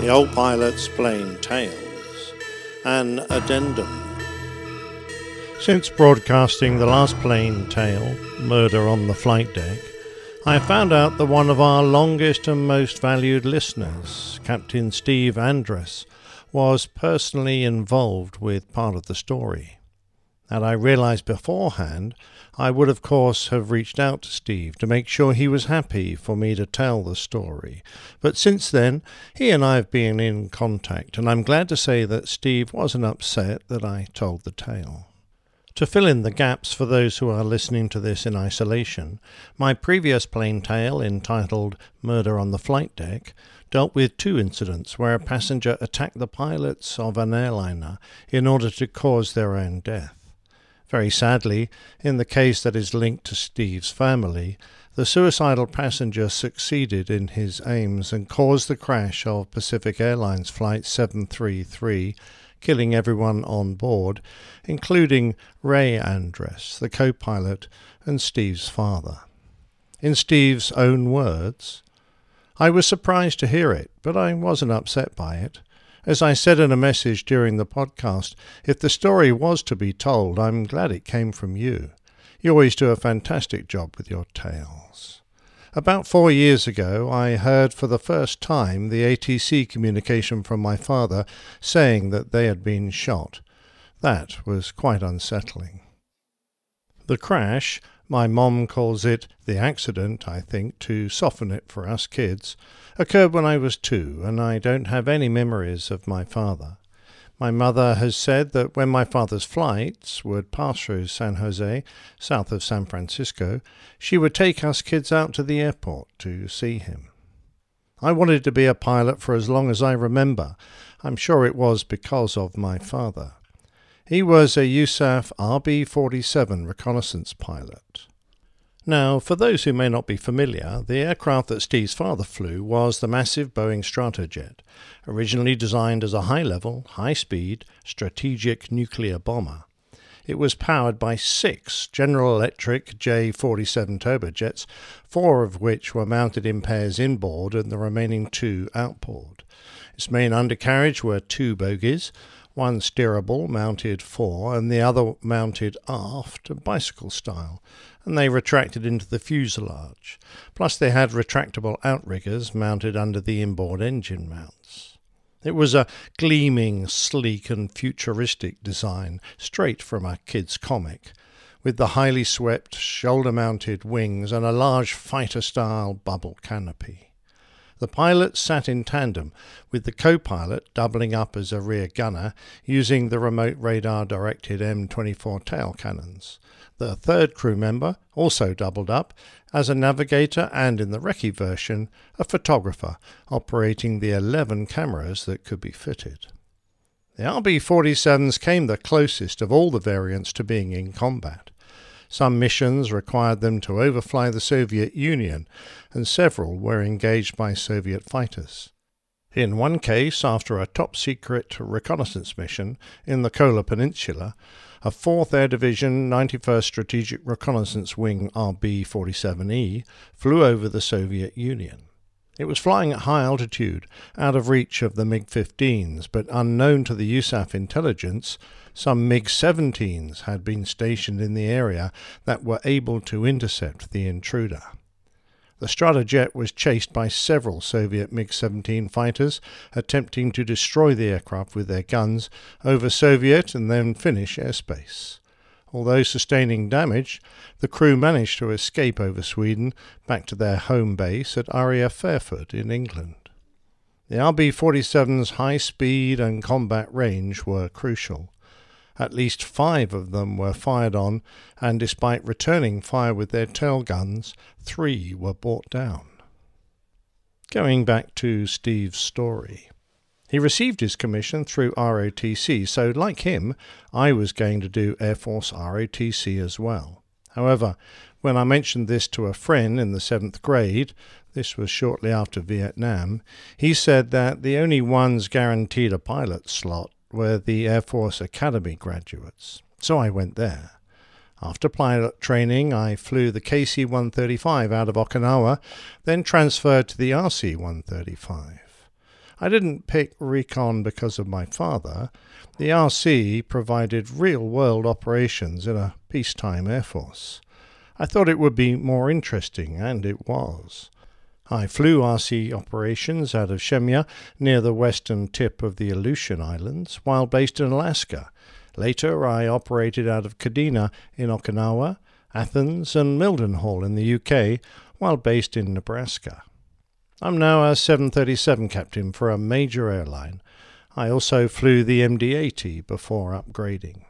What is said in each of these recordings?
The Old Pilot's Plane Tales, an addendum. Since broadcasting the last plane tale, Murder on the Flight Deck, I found out that one of our longest and most valued listeners, Captain Steve Andress, was personally involved with part of the story. Had I realized beforehand, I would of course have reached out to Steve to make sure he was happy for me to tell the story. But since then, he and I have been in contact, and I'm glad to say that Steve wasn't upset that I told the tale. To fill in the gaps for those who are listening to this in isolation, my previous plane tale, entitled Murder on the Flight Deck, dealt with two incidents where a passenger attacked the pilots of an airliner in order to cause their own death. Very sadly, in the case that is linked to Steve's family, the suicidal passenger succeeded in his aims and caused the crash of Pacific Airlines Flight 733, killing everyone on board, including Ray Andress, the co pilot, and Steve's father. In Steve's own words, I was surprised to hear it, but I wasn't upset by it. As I said in a message during the podcast, if the story was to be told, I'm glad it came from you. You always do a fantastic job with your tales. About four years ago, I heard for the first time the ATC communication from my father saying that they had been shot. That was quite unsettling. The crash, my mom calls it the accident, I think, to soften it for us kids, occurred when I was two, and I don't have any memories of my father. My mother has said that when my father's flights would pass through San Jose, south of San Francisco, she would take us kids out to the airport to see him. I wanted to be a pilot for as long as I remember. I'm sure it was because of my father. He was a USAF RB 47 reconnaissance pilot. Now, for those who may not be familiar, the aircraft that Steve's father flew was the massive Boeing Stratojet, originally designed as a high level, high speed, strategic nuclear bomber. It was powered by six General Electric J 47 turbojets, four of which were mounted in pairs inboard and the remaining two outboard. Its main undercarriage were two bogies, one steerable mounted fore and the other mounted aft, bicycle style, and they retracted into the fuselage. Plus, they had retractable outriggers mounted under the inboard engine mounts. It was a gleaming, sleek, and futuristic design, straight from a kid's comic, with the highly swept, shoulder mounted wings and a large fighter style bubble canopy. The pilot sat in tandem, with the co pilot doubling up as a rear gunner using the remote radar directed M24 tail cannons. The third crew member also doubled up as a navigator and, in the recce version, a photographer operating the 11 cameras that could be fitted. The RB 47s came the closest of all the variants to being in combat. Some missions required them to overfly the Soviet Union, and several were engaged by Soviet fighters. In one case, after a top secret reconnaissance mission in the Kola Peninsula, a 4th Air Division 91st Strategic Reconnaissance Wing RB 47E flew over the Soviet Union. It was flying at high altitude, out of reach of the MiG 15s, but unknown to the USAF intelligence, some MiG 17s had been stationed in the area that were able to intercept the intruder. The Stratojet was chased by several Soviet MiG 17 fighters attempting to destroy the aircraft with their guns over Soviet and then Finnish airspace. Although sustaining damage, the crew managed to escape over Sweden back to their home base at RAF Fairford in England. The RB 47's high speed and combat range were crucial. At least five of them were fired on, and despite returning fire with their tail guns, three were brought down. Going back to Steve's story. He received his commission through ROTC, so like him, I was going to do Air Force ROTC as well. However, when I mentioned this to a friend in the seventh grade, this was shortly after Vietnam, he said that the only ones guaranteed a pilot slot were the Air Force Academy graduates. So I went there. After pilot training, I flew the KC 135 out of Okinawa, then transferred to the RC 135. I didn't pick recon because of my father. The RC provided real world operations in a peacetime Air Force. I thought it would be more interesting, and it was. I flew RC operations out of Shemya, near the western tip of the Aleutian Islands, while based in Alaska. Later, I operated out of Kadena in Okinawa, Athens, and Mildenhall in the UK, while based in Nebraska. I'm now a 737 captain for a major airline. I also flew the MD 80 before upgrading.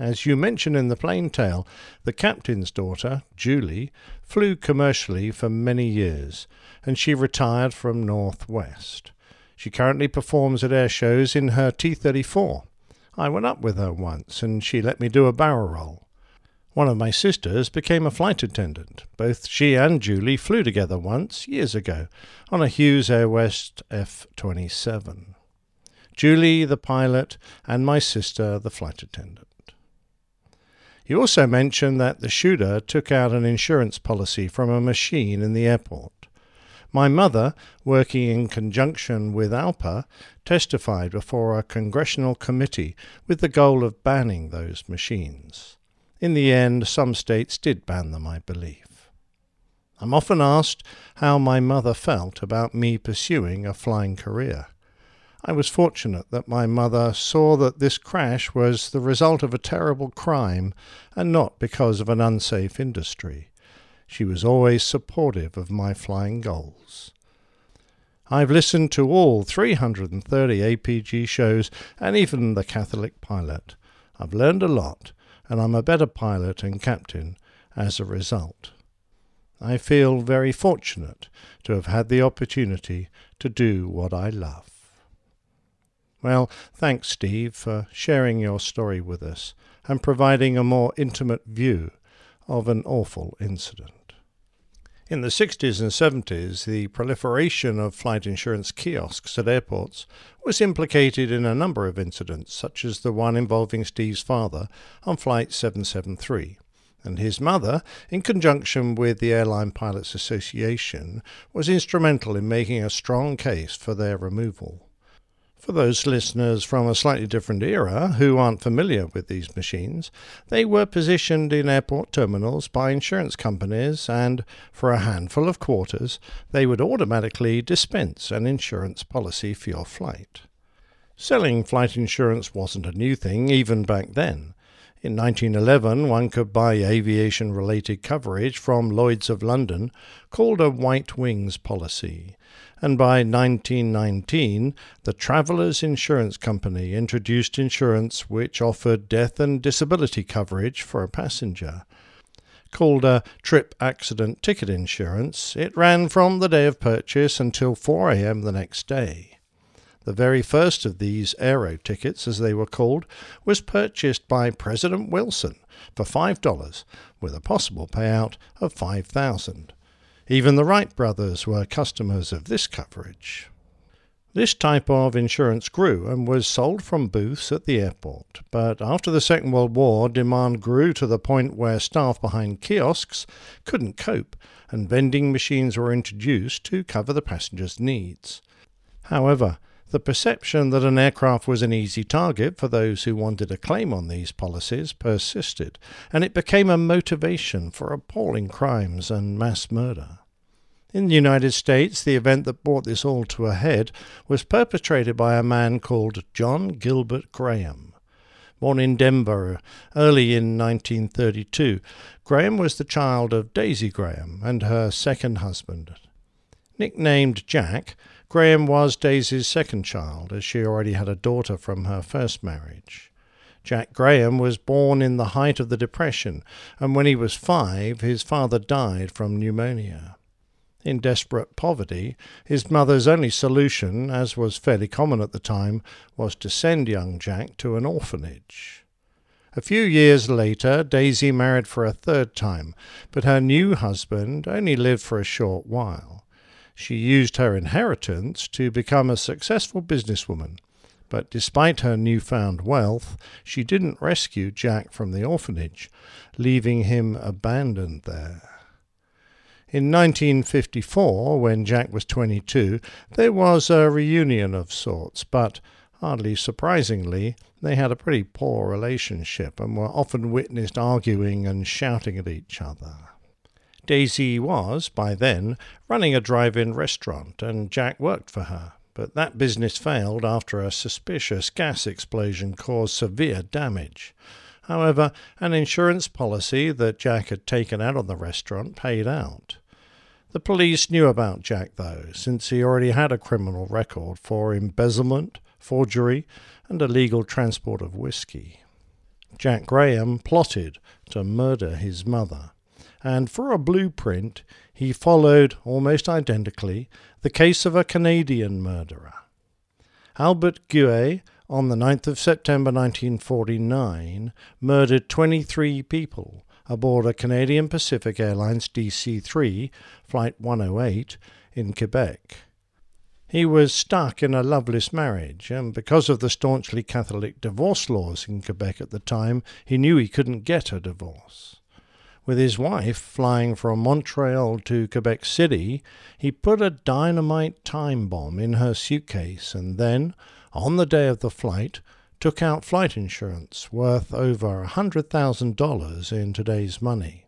As you mention in the plane tale, the captain's daughter, Julie, flew commercially for many years, and she retired from Northwest. She currently performs at air shows in her T 34. I went up with her once, and she let me do a barrel roll. One of my sisters became a flight attendant. Both she and Julie flew together once, years ago, on a Hughes Air West F 27. Julie, the pilot, and my sister, the flight attendant. You also mentioned that the shooter took out an insurance policy from a machine in the airport. My mother, working in conjunction with ALPA, testified before a congressional committee with the goal of banning those machines. In the end, some states did ban them, I believe. I'm often asked how my mother felt about me pursuing a flying career. I was fortunate that my mother saw that this crash was the result of a terrible crime and not because of an unsafe industry. She was always supportive of my flying goals. I've listened to all 330 APG shows and even The Catholic Pilot. I've learned a lot and I'm a better pilot and captain as a result. I feel very fortunate to have had the opportunity to do what I love. Well, thanks, Steve, for sharing your story with us and providing a more intimate view of an awful incident. In the 60s and 70s, the proliferation of flight insurance kiosks at airports was implicated in a number of incidents, such as the one involving Steve's father on Flight 773. And his mother, in conjunction with the Airline Pilots Association, was instrumental in making a strong case for their removal. For those listeners from a slightly different era who aren't familiar with these machines, they were positioned in airport terminals by insurance companies, and for a handful of quarters, they would automatically dispense an insurance policy for your flight. Selling flight insurance wasn't a new thing even back then. In 1911, one could buy aviation related coverage from Lloyd's of London called a White Wings policy and by 1919 the Travellers Insurance Company introduced insurance which offered death and disability coverage for a passenger. Called a trip accident ticket insurance, it ran from the day of purchase until 4 a.m. the next day. The very first of these aero tickets, as they were called, was purchased by President Wilson for $5 with a possible payout of 5000 even the Wright brothers were customers of this coverage. This type of insurance grew and was sold from booths at the airport, but after the Second World War, demand grew to the point where staff behind kiosks couldn't cope, and vending machines were introduced to cover the passengers' needs. However, the perception that an aircraft was an easy target for those who wanted a claim on these policies persisted, and it became a motivation for appalling crimes and mass murder. In the United States, the event that brought this all to a head was perpetrated by a man called John Gilbert Graham. Born in Denver early in 1932, Graham was the child of Daisy Graham and her second husband. Nicknamed Jack, Graham was Daisy's second child, as she already had a daughter from her first marriage. Jack Graham was born in the height of the Depression, and when he was five, his father died from pneumonia. In desperate poverty, his mother's only solution, as was fairly common at the time, was to send young Jack to an orphanage. A few years later, Daisy married for a third time, but her new husband only lived for a short while. She used her inheritance to become a successful businesswoman. But despite her newfound wealth, she didn't rescue Jack from the orphanage, leaving him abandoned there. In 1954, when Jack was 22, there was a reunion of sorts, but hardly surprisingly, they had a pretty poor relationship and were often witnessed arguing and shouting at each other. Daisy was, by then, running a drive in restaurant, and Jack worked for her. But that business failed after a suspicious gas explosion caused severe damage. However, an insurance policy that Jack had taken out on the restaurant paid out. The police knew about Jack, though, since he already had a criminal record for embezzlement, forgery, and illegal transport of whiskey. Jack Graham plotted to murder his mother, and for a blueprint, he followed, almost identically, the case of a Canadian murderer. Albert Guay, on the 9th of September 1949, murdered 23 people aboard a Canadian Pacific Airlines DC 3, Flight 108, in Quebec. He was stuck in a loveless marriage, and because of the staunchly Catholic divorce laws in Quebec at the time, he knew he couldn't get a divorce. With his wife flying from Montreal to Quebec City, he put a dynamite time bomb in her suitcase and then, on the day of the flight, took out flight insurance worth over $100,000 in today's money.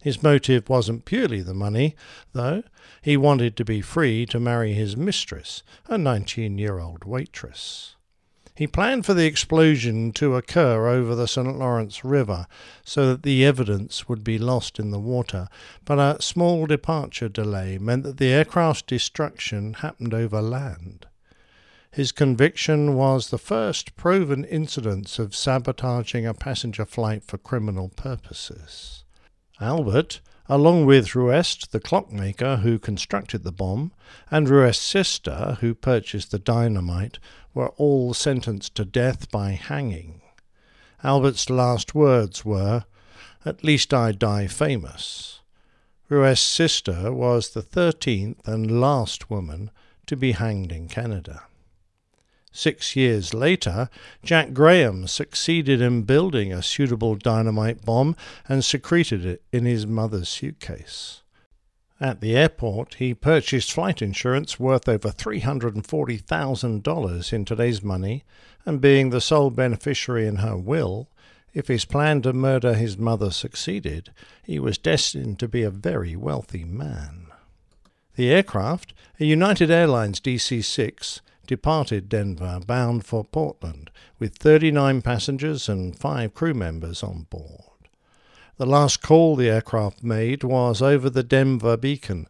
His motive wasn't purely the money, though. He wanted to be free to marry his mistress, a 19 year old waitress. He planned for the explosion to occur over the St. Lawrence River so that the evidence would be lost in the water, but a small departure delay meant that the aircraft's destruction happened over land. His conviction was the first proven incidence of sabotaging a passenger flight for criminal purposes. Albert, along with Ruest, the clockmaker who constructed the bomb, and Ruest's sister, who purchased the dynamite, were all sentenced to death by hanging. Albert's last words were, At least I die famous. Ruest's sister was the thirteenth and last woman to be hanged in Canada. Six years later, Jack Graham succeeded in building a suitable dynamite bomb and secreted it in his mother's suitcase. At the airport, he purchased flight insurance worth over $340,000 in today's money, and being the sole beneficiary in her will, if his plan to murder his mother succeeded, he was destined to be a very wealthy man. The aircraft, a United Airlines DC 6, departed Denver bound for Portland with 39 passengers and five crew members on board. The last call the aircraft made was over the Denver beacon.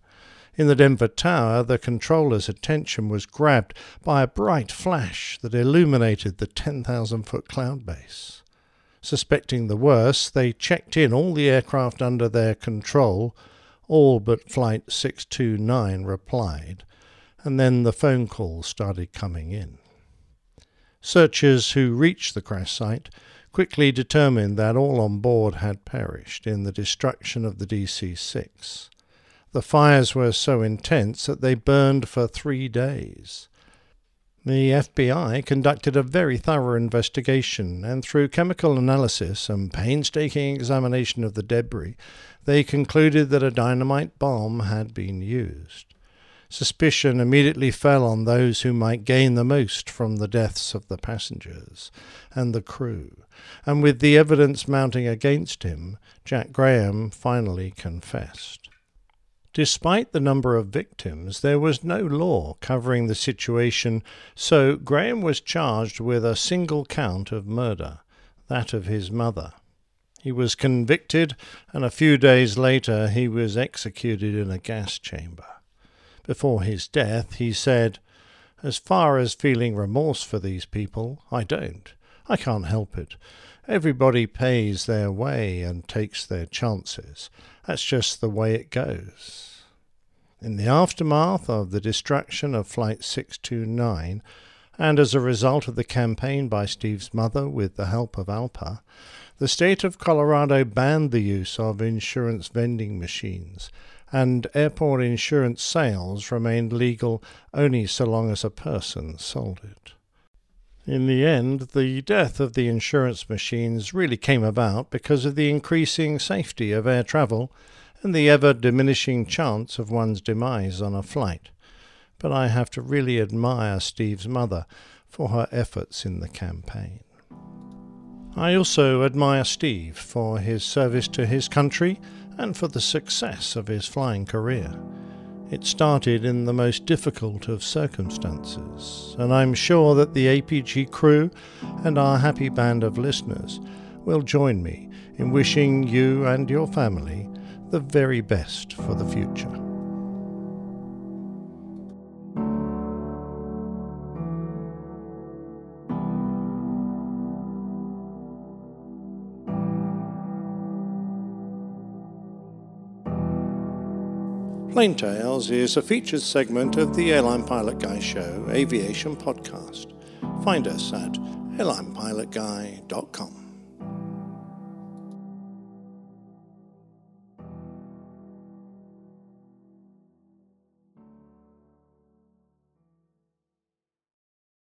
In the Denver tower, the controller's attention was grabbed by a bright flash that illuminated the 10,000 foot cloud base. Suspecting the worst, they checked in all the aircraft under their control. All but Flight 629 replied, and then the phone calls started coming in. Searchers who reached the crash site quickly determined that all on board had perished in the destruction of the DC 6. The fires were so intense that they burned for three days. The FBI conducted a very thorough investigation, and through chemical analysis and painstaking examination of the debris, they concluded that a dynamite bomb had been used. Suspicion immediately fell on those who might gain the most from the deaths of the passengers and the crew, and with the evidence mounting against him, Jack Graham finally confessed. Despite the number of victims, there was no law covering the situation, so Graham was charged with a single count of murder, that of his mother. He was convicted, and a few days later he was executed in a gas chamber. Before his death, he said, As far as feeling remorse for these people, I don't. I can't help it. Everybody pays their way and takes their chances. That's just the way it goes. In the aftermath of the destruction of Flight 629, and as a result of the campaign by Steve's mother with the help of ALPA, the state of Colorado banned the use of insurance vending machines and airport insurance sales remained legal only so long as a person sold it. In the end, the death of the insurance machines really came about because of the increasing safety of air travel and the ever diminishing chance of one's demise on a flight. But I have to really admire Steve's mother for her efforts in the campaign. I also admire Steve for his service to his country and for the success of his flying career. It started in the most difficult of circumstances, and I'm sure that the APG crew and our happy band of listeners will join me in wishing you and your family the very best for the future. Plane Tales is a featured segment of the Airline Pilot Guy Show Aviation Podcast. Find us at airlinepilotguy.com.